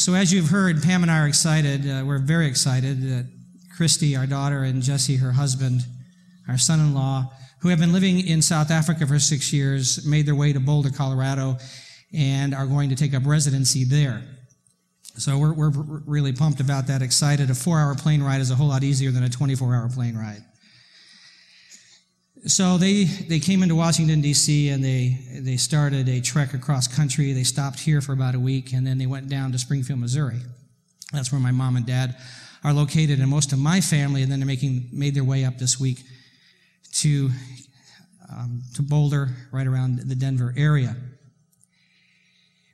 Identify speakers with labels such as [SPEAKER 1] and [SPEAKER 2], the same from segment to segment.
[SPEAKER 1] So, as you've heard, Pam and I are excited. Uh, we're very excited that Christy, our daughter, and Jesse, her husband, our son in law, who have been living in South Africa for six years, made their way to Boulder, Colorado, and are going to take up residency there. So we're, we're really pumped about that, excited. A four hour plane ride is a whole lot easier than a 24 hour plane ride. So they, they came into Washington, D.C., and they, they started a trek across country. They stopped here for about a week, and then they went down to Springfield, Missouri. That's where my mom and dad are located, and most of my family, and then they're making, made their way up this week to, um, to Boulder, right around the Denver area.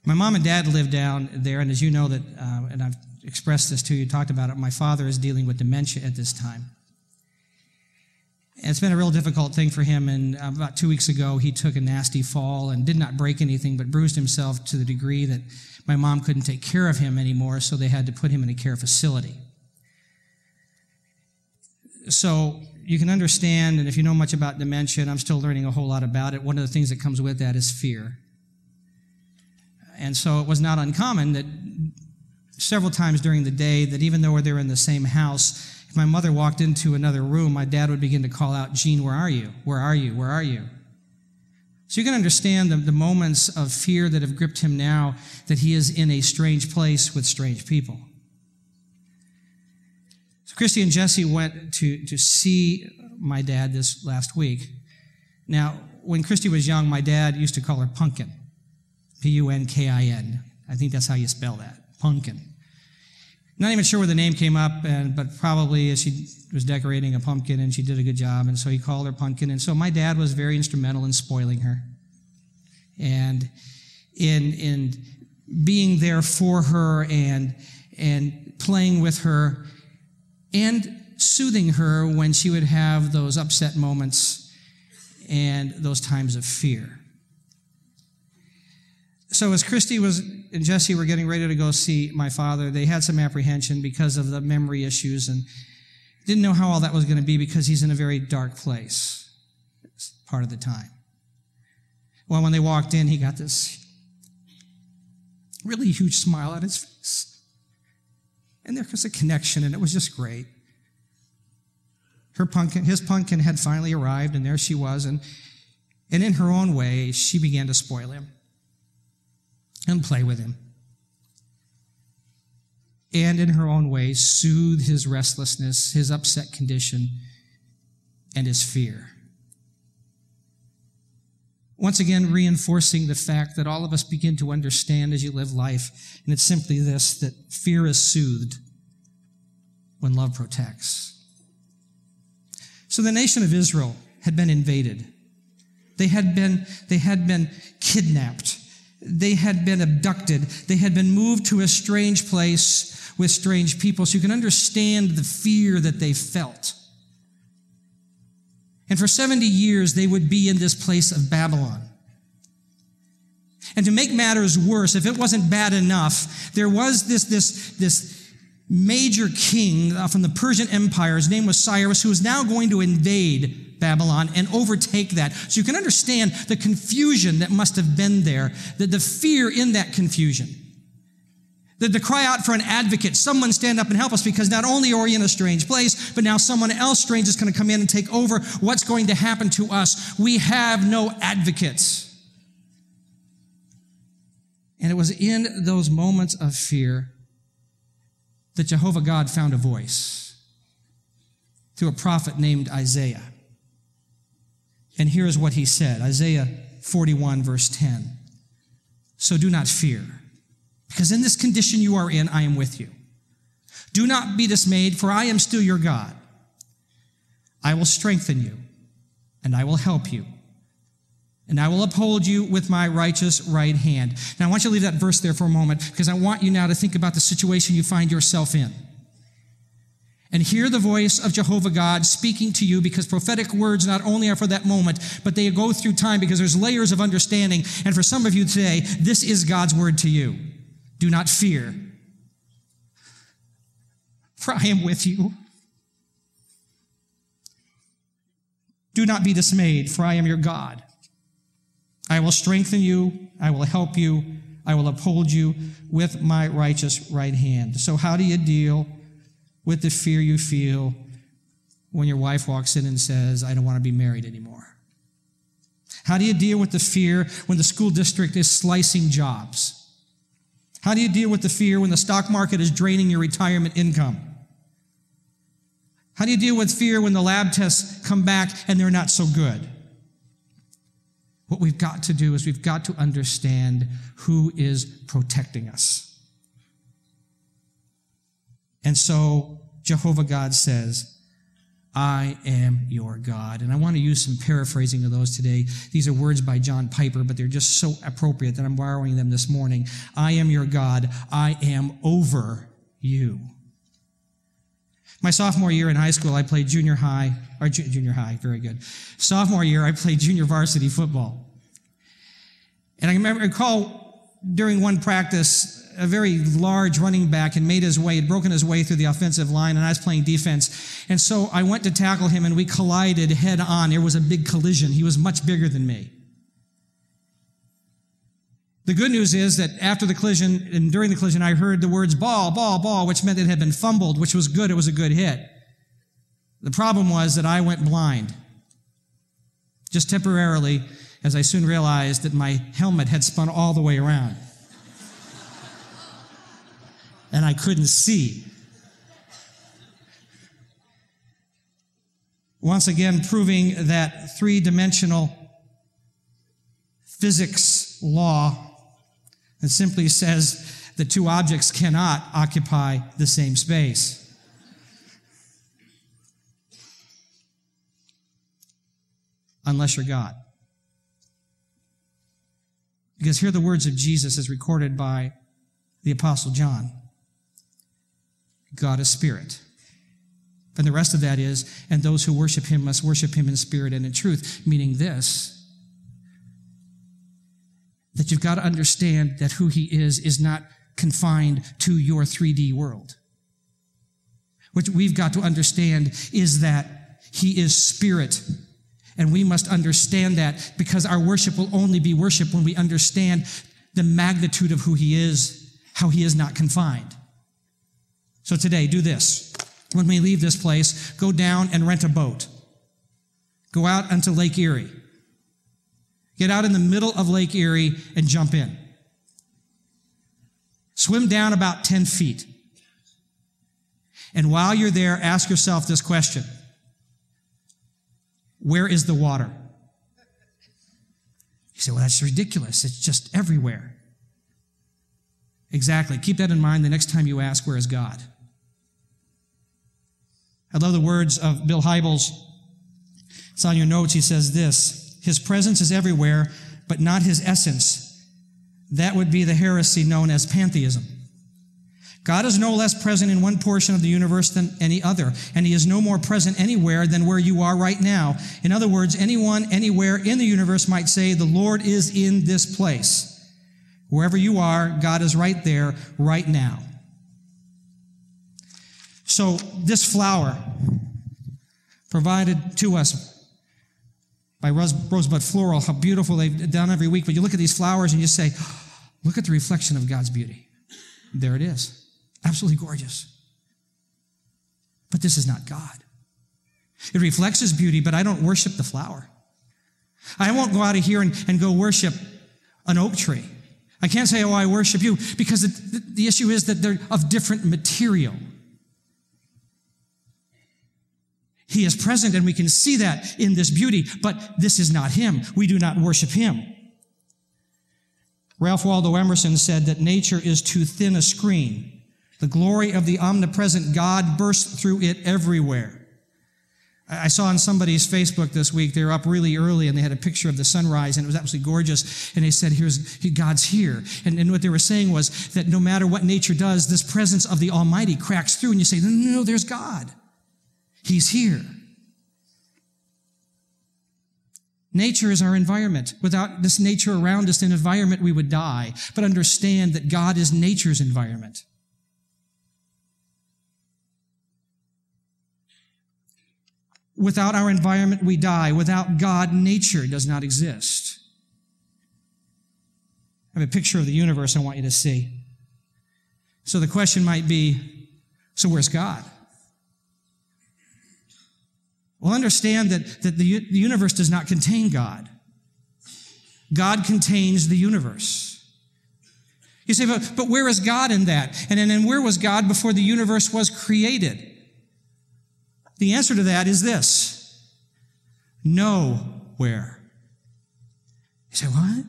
[SPEAKER 1] My mom and dad live down there, and as you know that, uh, and I've expressed this to you, talked about it, my father is dealing with dementia at this time. And it's been a real difficult thing for him, and um, about two weeks ago, he took a nasty fall and did not break anything, but bruised himself to the degree that my mom couldn't take care of him anymore, so they had to put him in a care facility. So you can understand, and if you know much about dementia, and I'm still learning a whole lot about it, one of the things that comes with that is fear. And so it was not uncommon that several times during the day that even though they're in the same house, my mother walked into another room, my dad would begin to call out, Gene, where are you? Where are you? Where are you? So you can understand the, the moments of fear that have gripped him now that he is in a strange place with strange people. So Christy and Jesse went to, to see my dad this last week. Now, when Christy was young, my dad used to call her Pumpkin. P U N K I N. I think that's how you spell that. Pumpkin. Not even sure where the name came up, and, but probably as she was decorating a pumpkin and she did a good job, and so he called her Pumpkin. And so my dad was very instrumental in spoiling her and in, in being there for her and, and playing with her and soothing her when she would have those upset moments and those times of fear. So as Christy was and Jesse were getting ready to go see my father, they had some apprehension because of the memory issues and didn't know how all that was going to be because he's in a very dark place part of the time. Well, when they walked in, he got this really huge smile on his face. And there was a connection, and it was just great. Her pumpkin, his pumpkin had finally arrived, and there she was, and, and in her own way, she began to spoil him and play with him. And in her own way, soothe his restlessness, his upset condition, and his fear. Once again, reinforcing the fact that all of us begin to understand as you live life, and it's simply this that fear is soothed when love protects. So the nation of Israel had been invaded. They had been, they had been kidnapped. They had been abducted. They had been moved to a strange place with strange people. So you can understand the fear that they felt. And for 70 years, they would be in this place of Babylon. And to make matters worse, if it wasn't bad enough, there was this, this, this major king uh, from the Persian Empire. His name was Cyrus, who was now going to invade Babylon and overtake that. So you can understand the confusion that must have been there, the, the fear in that confusion. The, the cry out for an advocate, someone stand up and help us because not only are we in a strange place, but now someone else strange is going to come in and take over. What's going to happen to us? We have no advocates. And it was in those moments of fear that Jehovah God found a voice through a prophet named Isaiah. And here's what he said Isaiah 41, verse 10. So do not fear, because in this condition you are in, I am with you. Do not be dismayed, for I am still your God. I will strengthen you, and I will help you, and I will uphold you with my righteous right hand. Now, I want you to leave that verse there for a moment, because I want you now to think about the situation you find yourself in and hear the voice of Jehovah God speaking to you because prophetic words not only are for that moment, but they go through time because there's layers of understanding. And for some of you today, this is God's word to you. Do not fear, for I am with you. Do not be dismayed, for I am your God. I will strengthen you, I will help you, I will uphold you with my righteous right hand. So, how do you deal with the fear you feel when your wife walks in and says, I don't want to be married anymore? How do you deal with the fear when the school district is slicing jobs? How do you deal with the fear when the stock market is draining your retirement income? How do you deal with fear when the lab tests come back and they're not so good? What we've got to do is we've got to understand who is protecting us. And so Jehovah God says, I am your God. And I want to use some paraphrasing of those today. These are words by John Piper, but they're just so appropriate that I'm borrowing them this morning. I am your God. I am over you. My sophomore year in high school, I played junior high, or junior high, very good. Sophomore year, I played junior varsity football. And I remember, recall during one practice, a very large running back had made his way, had broken his way through the offensive line, and I was playing defense. And so I went to tackle him, and we collided head on. There was a big collision. He was much bigger than me. The good news is that after the collision and during the collision, I heard the words ball, ball, ball, which meant it had been fumbled, which was good. It was a good hit. The problem was that I went blind. Just temporarily, as I soon realized that my helmet had spun all the way around and I couldn't see. Once again, proving that three dimensional physics law that simply says that two objects cannot occupy the same space. Unless you're God. Because here are the words of Jesus as recorded by the Apostle John. God is spirit. And the rest of that is, and those who worship him must worship him in spirit and in truth, meaning this that you've got to understand that who he is is not confined to your 3D world. What we've got to understand is that he is spirit. And we must understand that because our worship will only be worship when we understand the magnitude of who he is, how he is not confined. So today, do this. When we leave this place, go down and rent a boat. Go out onto Lake Erie. Get out in the middle of Lake Erie and jump in. Swim down about 10 feet. And while you're there, ask yourself this question Where is the water? You say, well, that's ridiculous. It's just everywhere. Exactly. Keep that in mind the next time you ask, Where is God? I love the words of Bill Hybels. It's on your notes. He says this His presence is everywhere, but not his essence. That would be the heresy known as pantheism. God is no less present in one portion of the universe than any other, and he is no more present anywhere than where you are right now. In other words, anyone, anywhere in the universe might say, The Lord is in this place. Wherever you are, God is right there, right now. So, this flower, provided to us by Rosebud Floral, how beautiful they've done every week. But you look at these flowers and you say, look at the reflection of God's beauty. There it is. Absolutely gorgeous. But this is not God. It reflects His beauty, but I don't worship the flower. I won't go out of here and, and go worship an oak tree. I can't say, oh, I worship you, because the, the issue is that they're of different material. He is present and we can see that in this beauty, but this is not Him. We do not worship Him. Ralph Waldo Emerson said that nature is too thin a screen. The glory of the omnipresent God bursts through it everywhere. I saw on somebody's Facebook this week, they were up really early and they had a picture of the sunrise and it was absolutely gorgeous. And they said, here's, God's here. And, and what they were saying was that no matter what nature does, this presence of the Almighty cracks through and you say, no, no, no, there's God. He's here. Nature is our environment. Without this nature around us, an environment, we would die. But understand that God is nature's environment. Without our environment, we die. Without God, nature does not exist. I have a picture of the universe I want you to see. So the question might be so where's God? Well, understand that, that the, the universe does not contain God. God contains the universe. You say, but, but where is God in that? And then where was God before the universe was created? The answer to that is this nowhere. You say, what?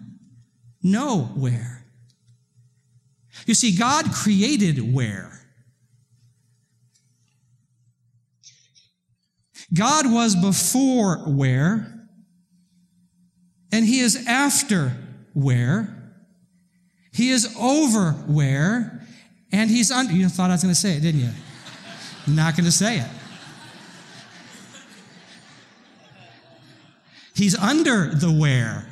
[SPEAKER 1] Nowhere. You see, God created where? God was before where, and He is after where. He is over where, and He's under. You thought I was going to say it, didn't you? not going to say it. He's under the where.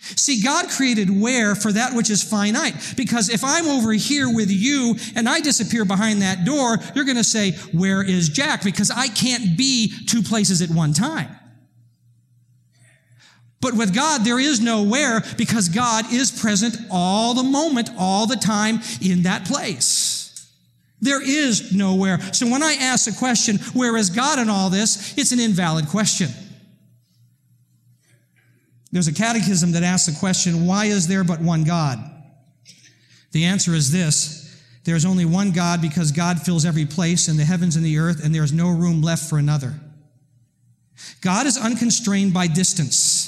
[SPEAKER 1] See, God created where for that which is finite. Because if I'm over here with you and I disappear behind that door, you're going to say, Where is Jack? Because I can't be two places at one time. But with God, there is no where because God is present all the moment, all the time in that place. There is nowhere. So when I ask the question, where is God in all this? It's an invalid question. There's a catechism that asks the question, why is there but one God? The answer is this there is only one God because God fills every place in the heavens and the earth, and there is no room left for another. God is unconstrained by distance.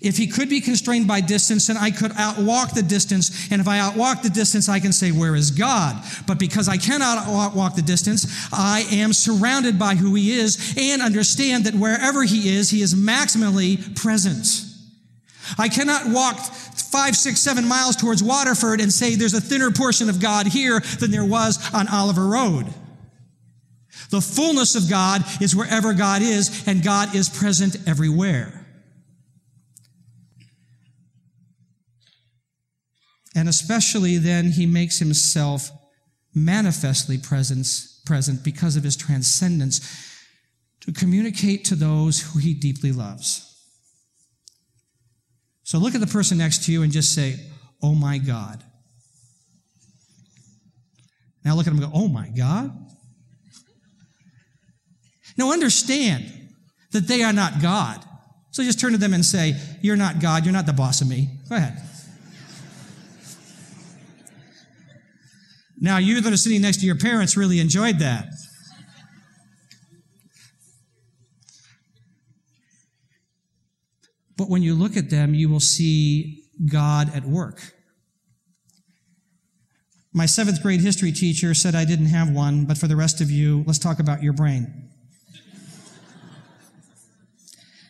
[SPEAKER 1] If he could be constrained by distance, then I could outwalk the distance. And if I outwalk the distance, I can say, Where is God? But because I cannot outwalk the distance, I am surrounded by who he is and understand that wherever he is, he is maximally present. I cannot walk five, six, seven miles towards Waterford and say there's a thinner portion of God here than there was on Oliver Road. The fullness of God is wherever God is, and God is present everywhere. And especially then, he makes himself manifestly presence, present because of his transcendence to communicate to those who he deeply loves. So look at the person next to you and just say, Oh my God. Now look at them and go, Oh my God. Now understand that they are not God. So just turn to them and say, You're not God. You're not the boss of me. Go ahead. Now, you that are sitting next to your parents really enjoyed that. But when you look at them, you will see God at work. My seventh grade history teacher said I didn't have one, but for the rest of you, let's talk about your brain.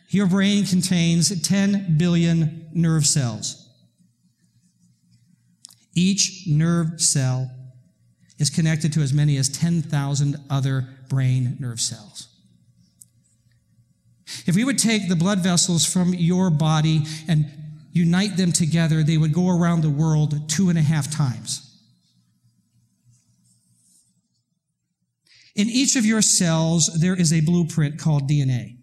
[SPEAKER 1] your brain contains 10 billion nerve cells. Each nerve cell is connected to as many as 10,000 other brain nerve cells. If we would take the blood vessels from your body and unite them together, they would go around the world two and a half times. In each of your cells, there is a blueprint called DNA.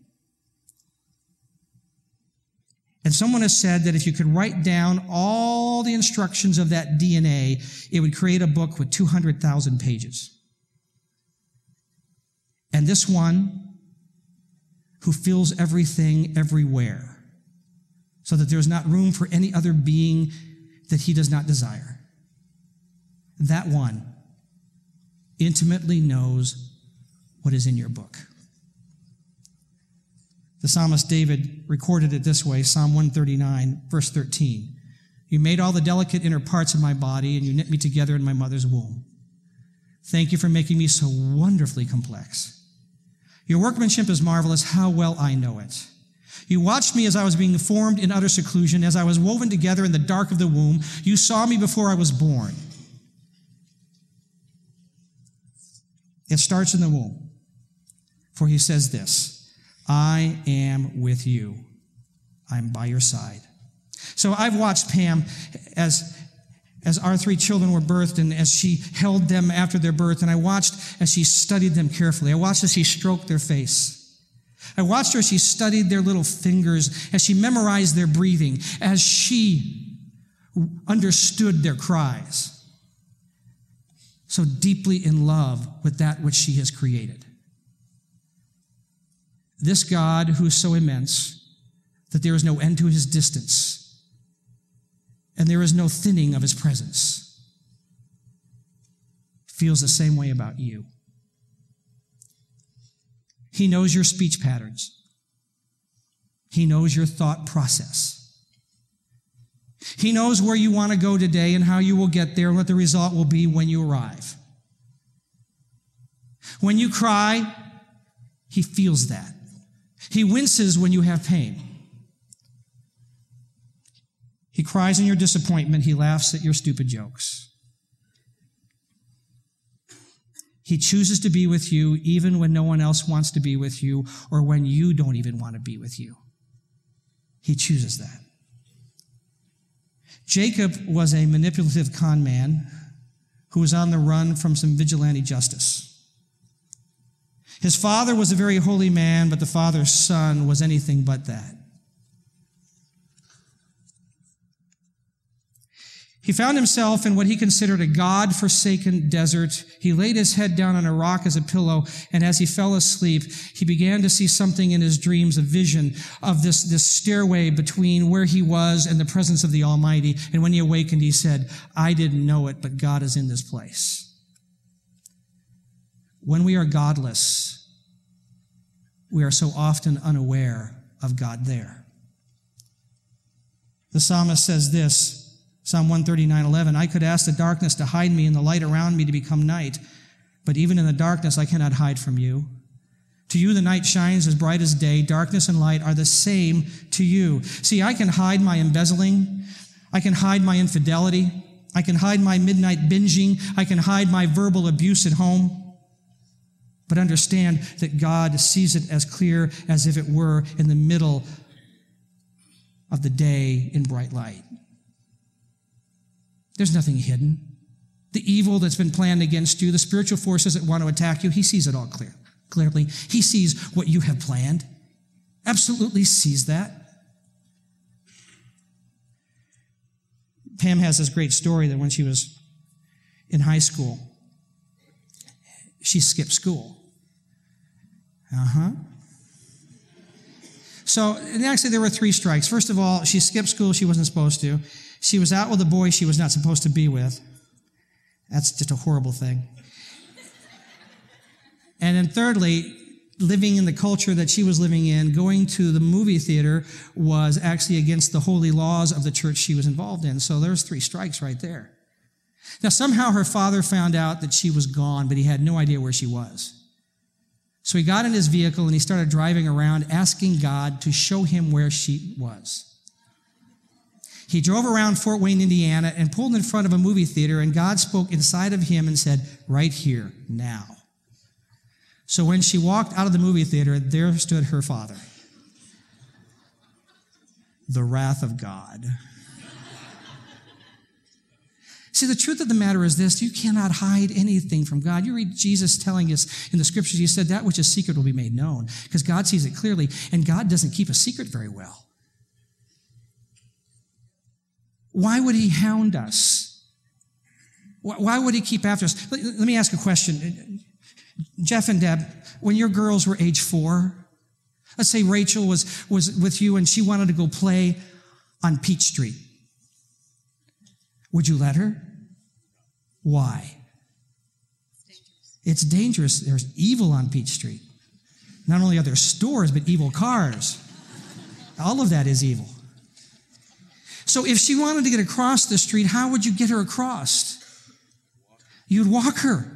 [SPEAKER 1] And someone has said that if you could write down all the instructions of that DNA, it would create a book with 200,000 pages. And this one who fills everything everywhere, so that there is not room for any other being that he does not desire. That one intimately knows what is in your book. The psalmist David recorded it this way Psalm 139, verse 13. You made all the delicate inner parts of my body, and you knit me together in my mother's womb. Thank you for making me so wonderfully complex. Your workmanship is marvelous. How well I know it. You watched me as I was being formed in utter seclusion, as I was woven together in the dark of the womb. You saw me before I was born. It starts in the womb. For he says this I am with you, I'm by your side. So I've watched Pam as as our three children were birthed and as she held them after their birth. And I watched as she studied them carefully. I watched as she stroked their face. I watched her as she studied their little fingers, as she memorized their breathing, as she understood their cries. So deeply in love with that which she has created. This God who is so immense that there is no end to his distance and there is no thinning of his presence feels the same way about you. He knows your speech patterns. He knows your thought process. He knows where you want to go today and how you will get there and what the result will be when you arrive. When you cry, He feels that. He winces when you have pain. He cries in your disappointment. He laughs at your stupid jokes. He chooses to be with you even when no one else wants to be with you or when you don't even want to be with you. He chooses that. Jacob was a manipulative con man who was on the run from some vigilante justice. His father was a very holy man, but the father's son was anything but that. He found himself in what he considered a God forsaken desert. He laid his head down on a rock as a pillow, and as he fell asleep, he began to see something in his dreams, a vision of this, this stairway between where he was and the presence of the Almighty. And when he awakened, he said, I didn't know it, but God is in this place. When we are godless, we are so often unaware of God there. The psalmist says this, Psalm 139, 11. I could ask the darkness to hide me and the light around me to become night, but even in the darkness I cannot hide from you. To you, the night shines as bright as day. Darkness and light are the same to you. See, I can hide my embezzling. I can hide my infidelity. I can hide my midnight binging. I can hide my verbal abuse at home. But understand that God sees it as clear as if it were in the middle of the day in bright light. There's nothing hidden. The evil that's been planned against you, the spiritual forces that want to attack you, he sees it all clear, clearly. He sees what you have planned. Absolutely sees that. Pam has this great story that when she was in high school, she skipped school. Uh huh. So, actually, there were three strikes. First of all, she skipped school she wasn't supposed to. She was out with a boy she was not supposed to be with. That's just a horrible thing. And then, thirdly, living in the culture that she was living in, going to the movie theater was actually against the holy laws of the church she was involved in. So there's three strikes right there. Now, somehow her father found out that she was gone, but he had no idea where she was. So he got in his vehicle and he started driving around asking God to show him where she was. He drove around Fort Wayne, Indiana, and pulled in front of a movie theater, and God spoke inside of him and said, Right here, now. So when she walked out of the movie theater, there stood her father. The wrath of God. See, the truth of the matter is this you cannot hide anything from God. You read Jesus telling us in the scriptures, He said, That which is secret will be made known, because God sees it clearly, and God doesn't keep a secret very well. Why would he hound us? Why would he keep after us? Let me ask a question. Jeff and Deb, when your girls were age four, let's say Rachel was, was with you and she wanted to go play on Peach Street. Would you let her? Why? It's dangerous. There's evil on Peach Street. Not only are there stores, but evil cars. All of that is evil. So if she wanted to get across the street, how would you get her across? You'd walk her.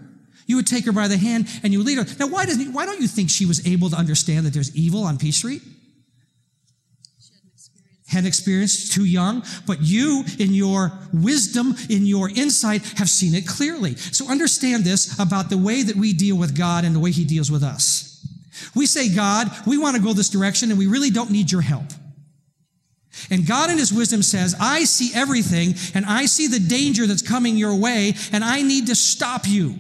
[SPEAKER 1] You would take her by the hand and you lead her. Now, why, doesn't, why don't you think she was able to understand that there's evil on Peach Street? Had experienced too young, but you, in your wisdom, in your insight, have seen it clearly. So understand this about the way that we deal with God and the way He deals with us. We say, God, we want to go this direction and we really don't need your help. And God in His wisdom says, I see everything and I see the danger that's coming your way and I need to stop you.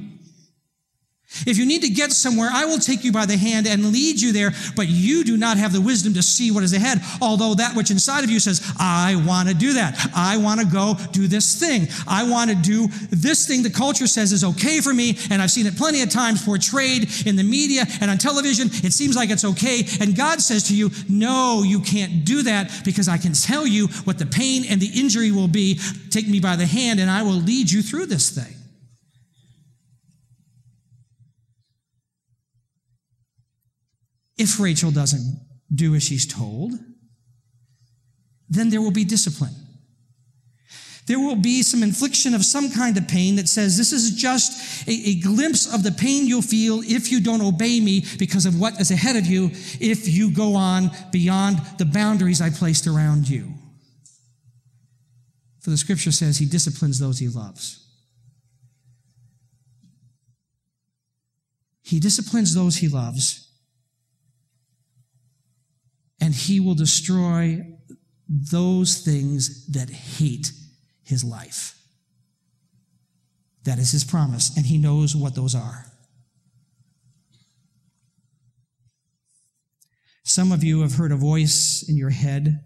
[SPEAKER 1] If you need to get somewhere, I will take you by the hand and lead you there, but you do not have the wisdom to see what is ahead. Although that which inside of you says, I want to do that. I want to go do this thing. I want to do this thing the culture says is okay for me. And I've seen it plenty of times portrayed in the media and on television. It seems like it's okay. And God says to you, no, you can't do that because I can tell you what the pain and the injury will be. Take me by the hand and I will lead you through this thing. If Rachel doesn't do as she's told, then there will be discipline. There will be some infliction of some kind of pain that says this is just a, a, glimpse of the pain you'll feel if you don't obey me because of what is ahead of you, if you go on beyond the boundaries I placed around you. For the scripture says he disciplines those he loves. He disciplines those he loves and he will destroy those things that hate his life. That is his promise, and he knows what those are. Some of you have heard a voice in your head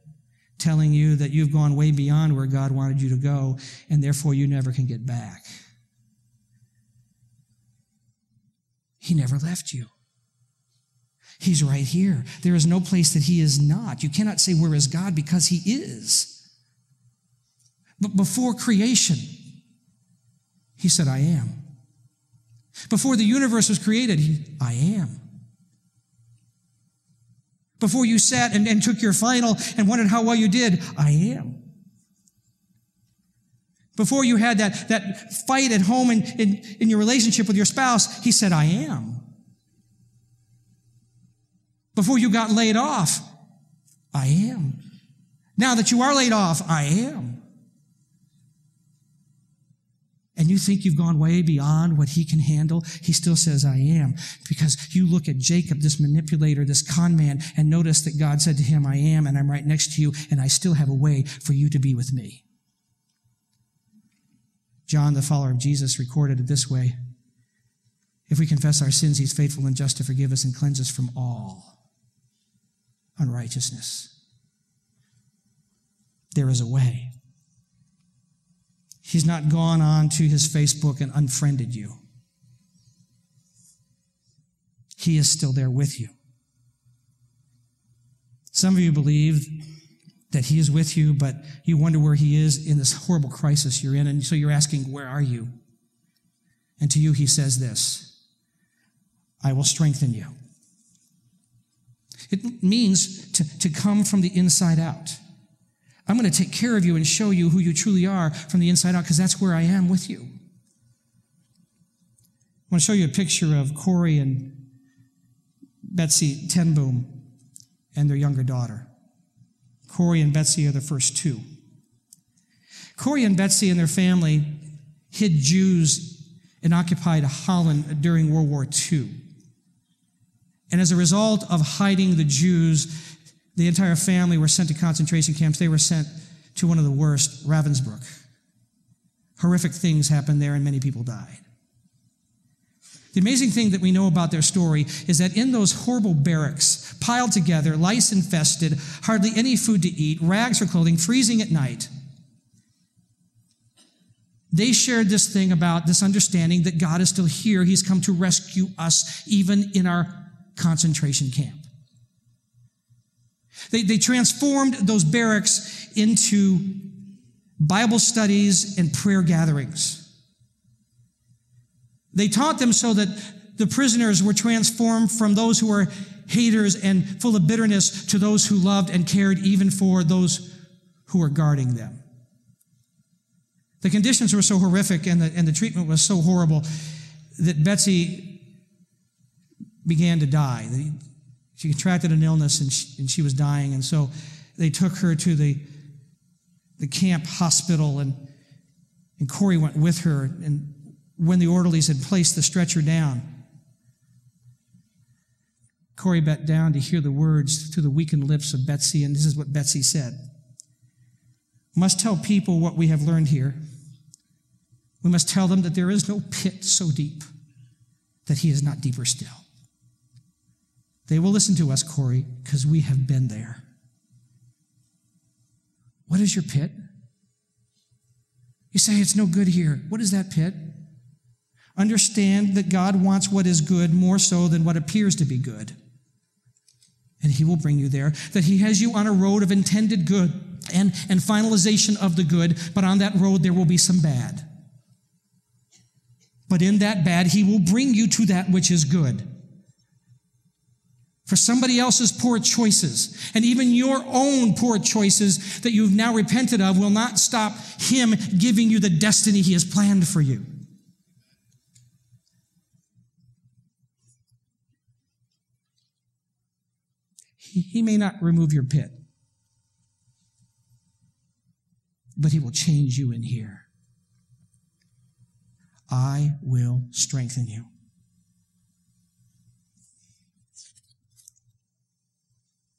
[SPEAKER 1] telling you that you've gone way beyond where God wanted you to go, and therefore you never can get back. He never left you. He's right here. There is no place that he is not. You cannot say, Where is God? because he is. But before creation, he said, I am. Before the universe was created, he, I am. Before you sat and, and took your final and wondered how well you did, I am. Before you had that, that fight at home in, in, in your relationship with your spouse, he said, I am. Before you got laid off, I am. Now that you are laid off, I am. And you think you've gone way beyond what he can handle, he still says, I am. Because you look at Jacob, this manipulator, this con man, and notice that God said to him, I am, and I'm right next to you, and I still have a way for you to be with me. John, the follower of Jesus, recorded it this way If we confess our sins, he's faithful and just to forgive us and cleanse us from all unrighteousness. There is a way. He's not gone on to his Facebook and unfriended you. He is still there with you. Some of you believe that he is with you, but you wonder where he is in this horrible crisis you're in. And so you're asking, Where are you? And to you, he says this I will strengthen you. It means to, to come from the inside out. I'm going to take care of you and show you who you truly are from the inside out because that's where I am with you. I want to show you a picture of Corrie and Betsie Tenboom and their younger daughter. Corrie and Betsie are the first two. Corrie and Betsie and their family hid Jews in occupied Holland during World War II. And as a result of hiding the Jews, the entire family were sent to concentration camps. They were sent to one of the worst, Ravensbrück. Horrific things happened there, and many people died. The amazing thing that we know about their story is that in those horrible barracks, piled together, lice infested, hardly any food to eat, rags for clothing, freezing at night, they shared this thing about this understanding that God is still here. He's come to rescue us even in our concentration camp. They, they transformed those barracks into Bible studies and prayer gatherings. They taught them so that the prisoners were transformed from those who were haters and full of bitterness to those who loved and cared even for those who were guarding them. The conditions were so horrific and the, and the treatment was so horrible that Betsie began to die. She contracted an illness and she, and she was dying. And so they took her to the, the camp hospital, and, and Corrie went with her. And when the orderlies had placed the stretcher down, Corrie bent down to hear the words through the weakened lips of Betsie, and this is what Betsie said. Must tell people what we have learned here. We must tell them that there is no pit so deep that he is not deeper still. They will listen to us, Corrie, because we have been there. What is your pit? You say it's no good here. What is that pit? Understand that God wants what is good more so than what appears to be good. And He will bring you there. That He has you on a road of intended good and, and finalization of the good, but on that road there will be some bad. But in that bad, He will bring you to that which is good. For somebody else's poor choices, and even your own poor choices that you've now repented of, will not stop Him giving you the destiny He has planned for you. He may not remove your pit, but He will change you in here. I will strengthen you.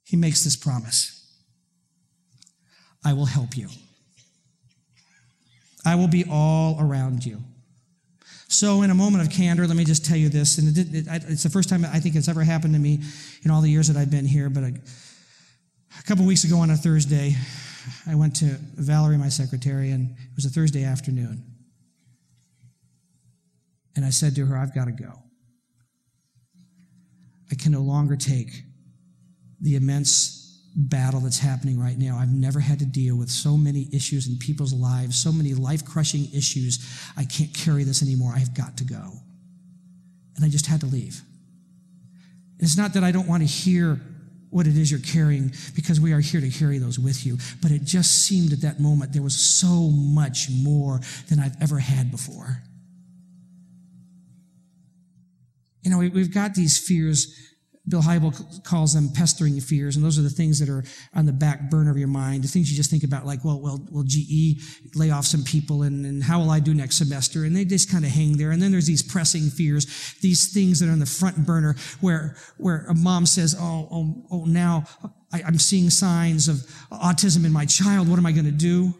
[SPEAKER 1] He makes this promise I will help you. I will be all around you. So, in a moment of candor, let me just tell you this, and it, it, it's the first time I think it's ever happened to me in all the years that I've been here. But a, a couple weeks ago on a Thursday, I went to Valerie, my secretary, and it was a Thursday afternoon. And I said to her, I've got to go. I can no longer take the immense battle that's happening right now. I've never had to deal with so many issues in people's lives, so many life crushing issues. I can't carry this anymore. I've got to go. And I just had to leave. It's not that I don't want to hear what it is you're carrying because we are here to carry those with you, but it just seemed at that moment there was so much more than I've ever had before. You know, we've got these fears Bill Hybel calls them pestering fears, and those are the things that are on the back burner of your mind. The things you just think about, like, well, well, will GE lay off some people, and, and how will I do next semester? And they just kind of hang there. And then there's these pressing fears, these things that are on the front burner, where where a mom says, oh, oh, oh, now I, I'm seeing signs of autism in my child. What am I going to do?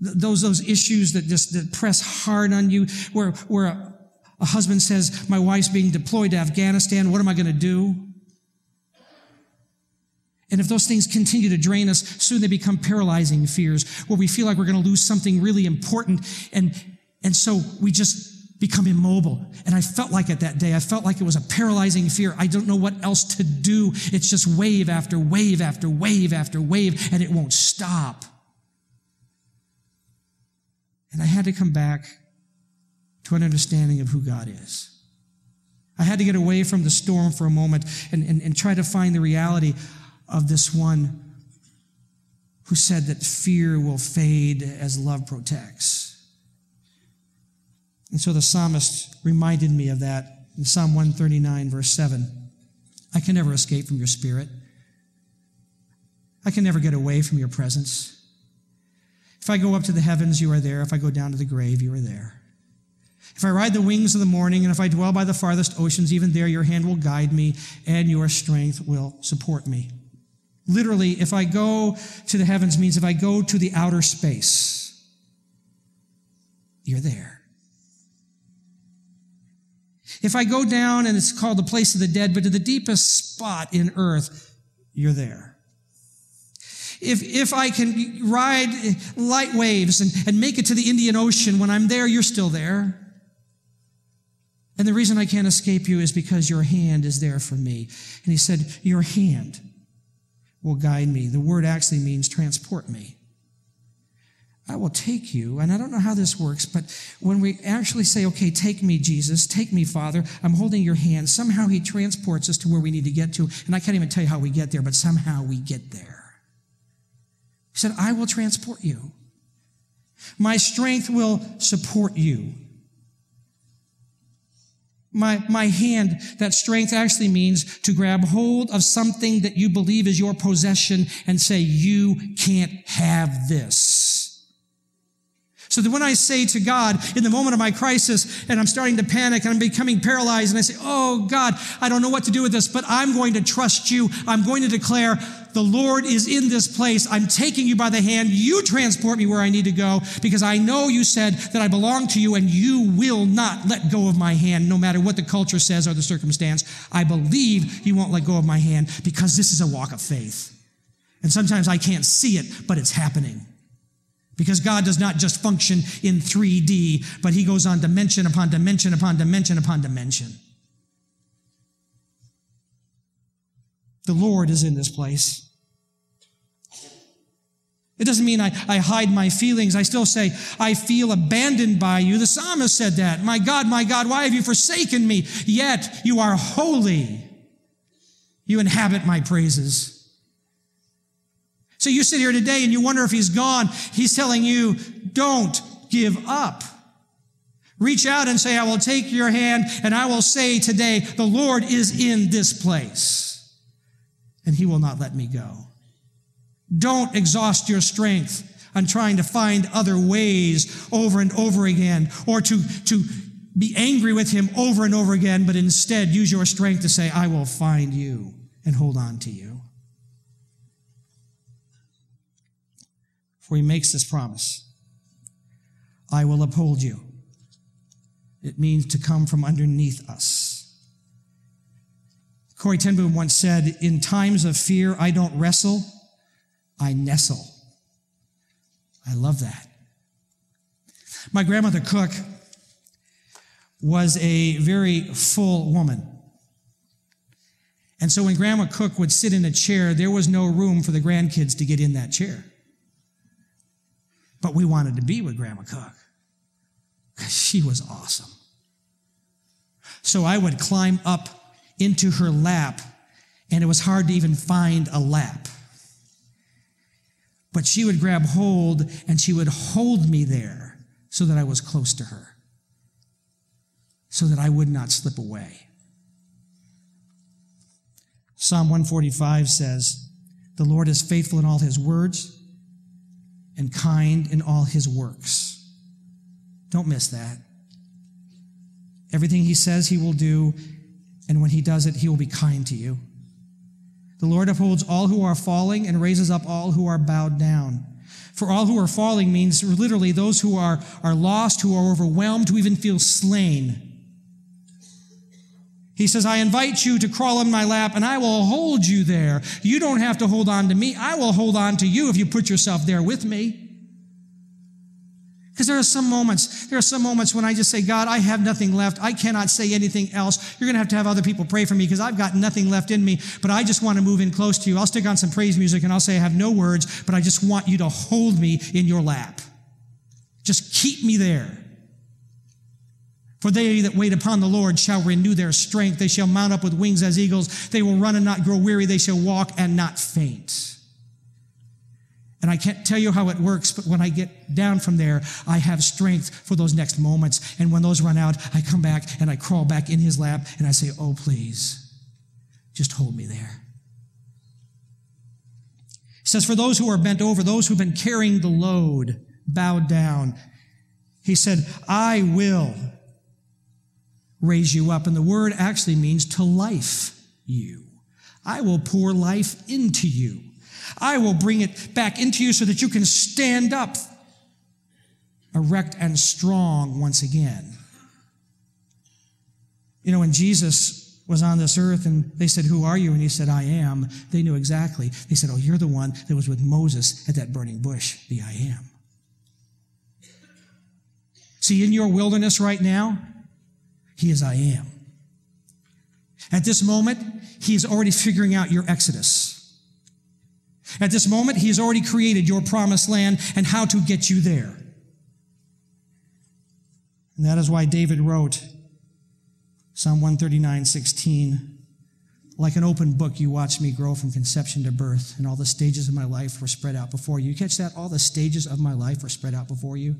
[SPEAKER 1] Those those issues that just that press hard on you, where where a husband says, My wife's being deployed to Afghanistan. What am I going to do? And if those things continue to drain us, soon they become paralyzing fears where we feel like we're going to lose something really important. And, and so we just become immobile. And I felt like it that day. I felt like it was a paralyzing fear. I don't know what else to do. It's just wave after wave after wave after wave, and it won't stop. And I had to come back to an understanding of who God is. I had to get away from the storm for a moment and, and, and try to find the reality of this one who said that fear will fade as love protects. And so the psalmist reminded me of that in Psalm 139, verse 7. I can never escape from your spirit. I can never get away from your presence. If I go up to the heavens, you are there. If I go down to the grave, you are there. If I ride the wings of the morning, and if I dwell by the farthest oceans, even there your hand will guide me, and your strength will support me. Literally, if I go to the heavens means if I go to the outer space, you're there. If I go down, and it's called the place of the dead, but to the deepest spot in earth, you're there. If, if I can ride light waves and, and make it to the Indian Ocean, when I'm there, you're still there. And the reason I can't escape you is because your hand is there for me. And he said, Your hand will guide me. The word actually means transport me. I will take you. And I don't know how this works, but when we actually say, okay, take me, Jesus, take me, Father, I'm holding your hand, somehow he transports us to where we need to get to. And I can't even tell you how we get there, but somehow we get there. He said, I will transport you. My strength will support you my, my hand, that strength actually means to grab hold of something that you believe is your possession and say, you can't have this. So that when I say to God in the moment of my crisis and I'm starting to panic and I'm becoming paralyzed and I say, Oh God, I don't know what to do with this, but I'm going to trust you. I'm going to declare the Lord is in this place. I'm taking you by the hand. You transport me where I need to go because I know you said that I belong to you and you will not let go of my hand no matter what the culture says or the circumstance. I believe you won't let go of my hand because this is a walk of faith. And sometimes I can't see it, but it's happening. Because God does not just function in 3D, but He goes on dimension upon dimension upon dimension upon dimension. The Lord is in this place. It doesn't mean I, I hide my feelings. I still say, I feel abandoned by you. The psalmist said that. My God, my God, why have you forsaken me? Yet you are holy. You inhabit my praises. So you sit here today and you wonder if he's gone. He's telling you, don't give up. Reach out and say, I will take your hand and I will say today, the Lord is in this place and he will not let me go. Don't exhaust your strength on trying to find other ways over and over again or to, to be angry with him over and over again, but instead use your strength to say, I will find you and hold on to you. For he makes this promise I will uphold you. It means to come from underneath us. Corrie ten Boom once said, In times of fear, I don't wrestle, I nestle. I love that. My grandmother Cook was a very full woman. And so when Grandma Cook would sit in a chair, there was no room for the grandkids to get in that chair. But we wanted to be with Grandma Cook because she was awesome. So I would climb up into her lap, and it was hard to even find a lap. But she would grab hold and she would hold me there so that I was close to her, so that I would not slip away. Psalm 145 says, The Lord is faithful in all his words and kind in all his works. Don't miss that. Everything he says he will do, and when he does it, he will be kind to you. The Lord upholds all who are falling and raises up all who are bowed down. For all who are falling means literally those who are, are lost, who are overwhelmed, who even feel slain. He says, I invite you to crawl in my lap and I will hold you there. You don't have to hold on to me. I will hold on to you if you put yourself there with me. Because there are some moments, there are some moments when I just say, God, I have nothing left. I cannot say anything else. You're going to have to have other people pray for me because I've got nothing left in me, but I just want to move in close to you. I'll stick on some praise music and I'll say, I have no words, but I just want you to hold me in your lap. Just keep me there. For they that wait upon the Lord shall renew their strength. They shall mount up with wings as eagles. They will run and not grow weary. They shall walk and not faint. And I can't tell you how it works, but when I get down from there, I have strength for those next moments. And when those run out, I come back and I crawl back in his lap and I say, Oh, please, just hold me there. He says, For those who are bent over, those who've been carrying the load, bowed down, he said, I will raise you up. And the word actually means to life you. I will pour life into you. I will bring it back into you so that you can stand up erect and strong once again. You know, when Jesus was on this earth and they said, Who are you? And he said, I am. They knew exactly. They said, Oh, you're the one that was with Moses at that burning bush, the I am. See, in your wilderness right now, he is I am. At this moment, he is already figuring out your exodus. At this moment, He has already created your promised land and how to get you there. And that is why David wrote Psalm 139, 16. Like an open book, you watched me grow from conception to birth, and all the stages of my life were spread out before you. You catch that? All the stages of my life were spread out before you.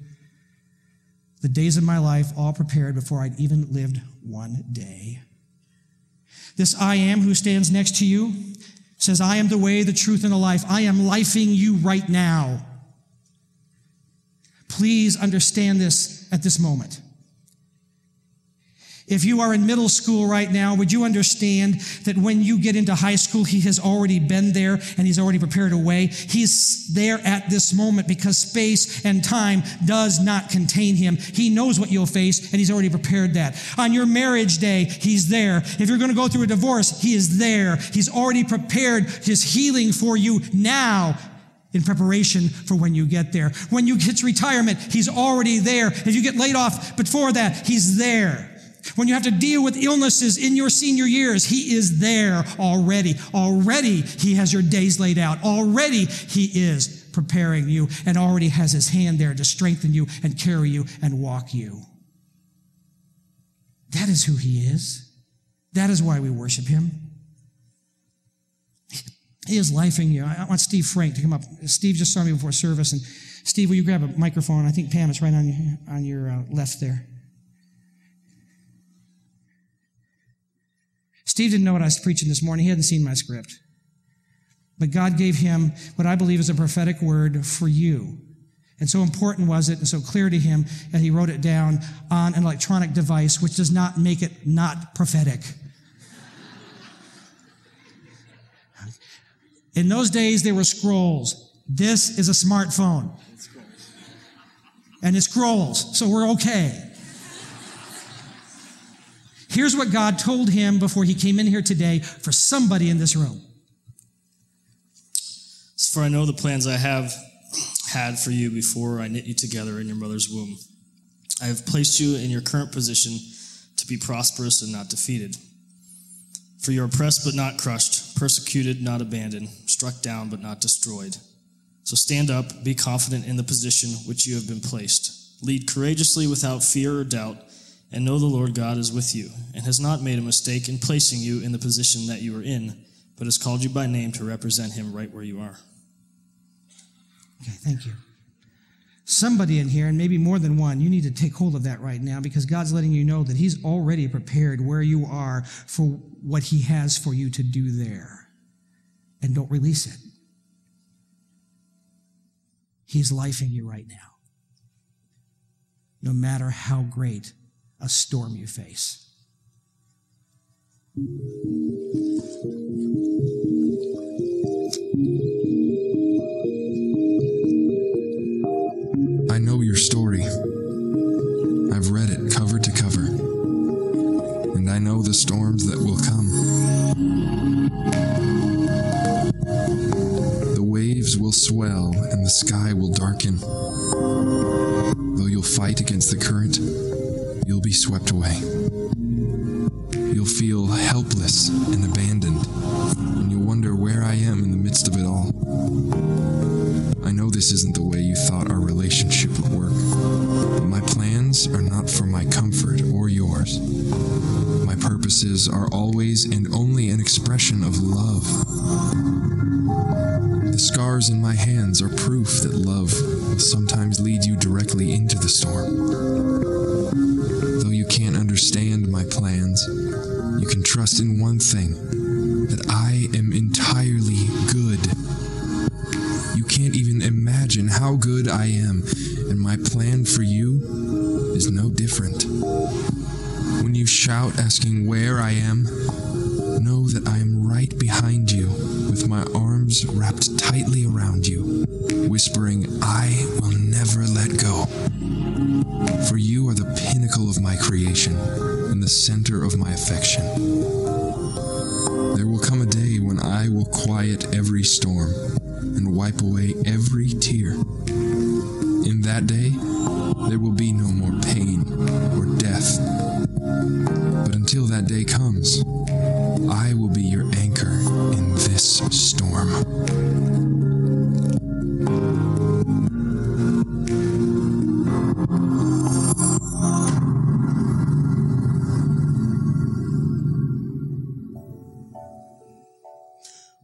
[SPEAKER 1] The days of my life all prepared before I'd even lived one day. This I am who stands next to you says, I am the way, the truth, and the life. I am lifing you right now. Please understand this at this moment. If you are in middle school right now, would you understand that when you get into high school, he has already been there and he's already prepared a way? He's there at this moment because space and time does not contain him. He knows what you'll face and he's already prepared that. On your marriage day, he's there. If you're going to go through a divorce, he is there. He's already prepared his healing for you now in preparation for when you get there. When you hit retirement, he's already there. If you get laid off before that, he's there. When you have to deal with illnesses in your senior years, He is there already. Already He has your days laid out. Already He is preparing you and already has His hand there to strengthen you and carry you and walk you. That is who He is. That is why we worship Him. He is lifing you. I want Steve Frank to come up. Steve just saw me before service. And Steve, will you grab a microphone? I think Pam is right on your, on your uh, left there. Steve didn't know what I was preaching this morning. He hadn't seen my script. But God gave him what I believe is a prophetic word for you. And so important was it and so clear to him that he wrote it down on an electronic device, which does not make it not prophetic. In those days, there were scrolls. This is a smartphone. And it scrolls, so we're okay. Here's what God told him before he came in here today for somebody in this room.
[SPEAKER 2] For I know the plans I have had for you before I knit you together in your mother's womb. I have placed you in your current position to be prosperous and not defeated. For you are oppressed but not crushed, persecuted, not abandoned, struck down but not destroyed. So stand up, be confident in the position which you have been placed. Lead courageously without fear or doubt and know the Lord God is with you, and has not made a mistake in placing you in the position that you are in, but has called you by name to represent him right where you are.
[SPEAKER 1] Okay, thank you. Somebody in here, and maybe more than one, you need to take hold of that right now because God's letting you know that He's already prepared where you are for what He has for you to do there. And don't release it. He's lifing you right now. No matter how great a storm you face.
[SPEAKER 3] I know your story. I've read it cover to cover. And I know the storms that will come. The waves will swell and the sky will darken. Though you'll fight against the current, you'll be swept away. You'll feel helpless and abandoned, and you'll wonder where I am in the midst of it all. I know this isn't the way you thought our relationship would work, but my plans are not for my comfort or yours. My purposes are always and only an expression of love. The scars in my hands are proof that love will sometimes lead you directly into the storm understand my plans, you can trust in one thing that I am entirely good. You can't even imagine how good I am, and my plan for you is no different. When you shout asking where I am, know that I am right behind you with my arms wrapped tightly around you, whispering, I will never let go. For you are the pinnacle of my creation the center of my affection. There will come a day when I will quiet every storm and wipe away every tear. In that day, there will be no more pain or death. But until that day comes, I will be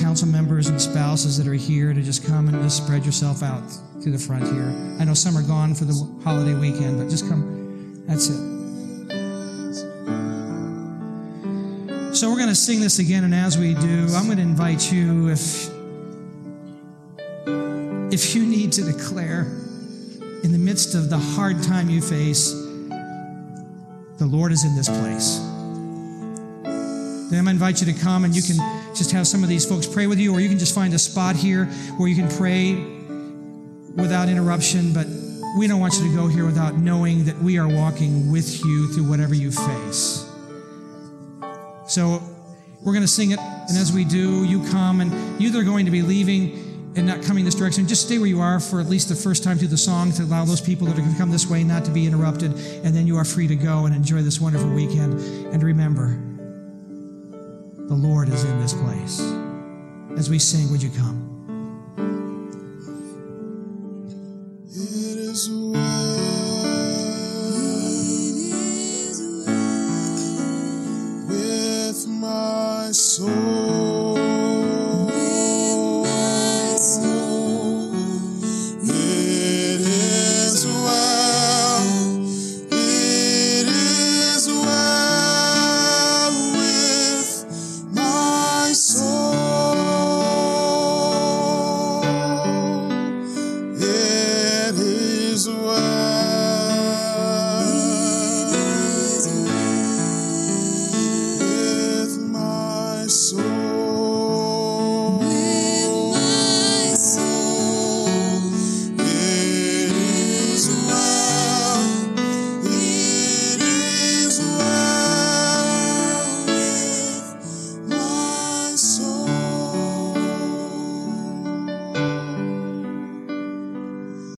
[SPEAKER 1] council members, and spouses that are here to just come and just spread yourself out to the front here. I know some are gone for the holiday weekend, but just come. That's it. So we're going to sing this again, and as we do, I'm going to invite you if if you need to declare in the midst of the hard time you face, the Lord is in this place. Then to invite you to come and you can just have some of these folks pray with you, or you can just find a spot here where you can pray without interruption. But we don't want you to go here without knowing that we are walking with you through whatever you face. So we're going to sing it, and as we do, you come, and you are going to be leaving and not coming this direction. Just stay where you are for at least the first time through the song to allow those people that are going to come this way not to be interrupted, and then you are free to go and enjoy this wonderful weekend. And remember, the Lord is in this place. As we sing, would you come?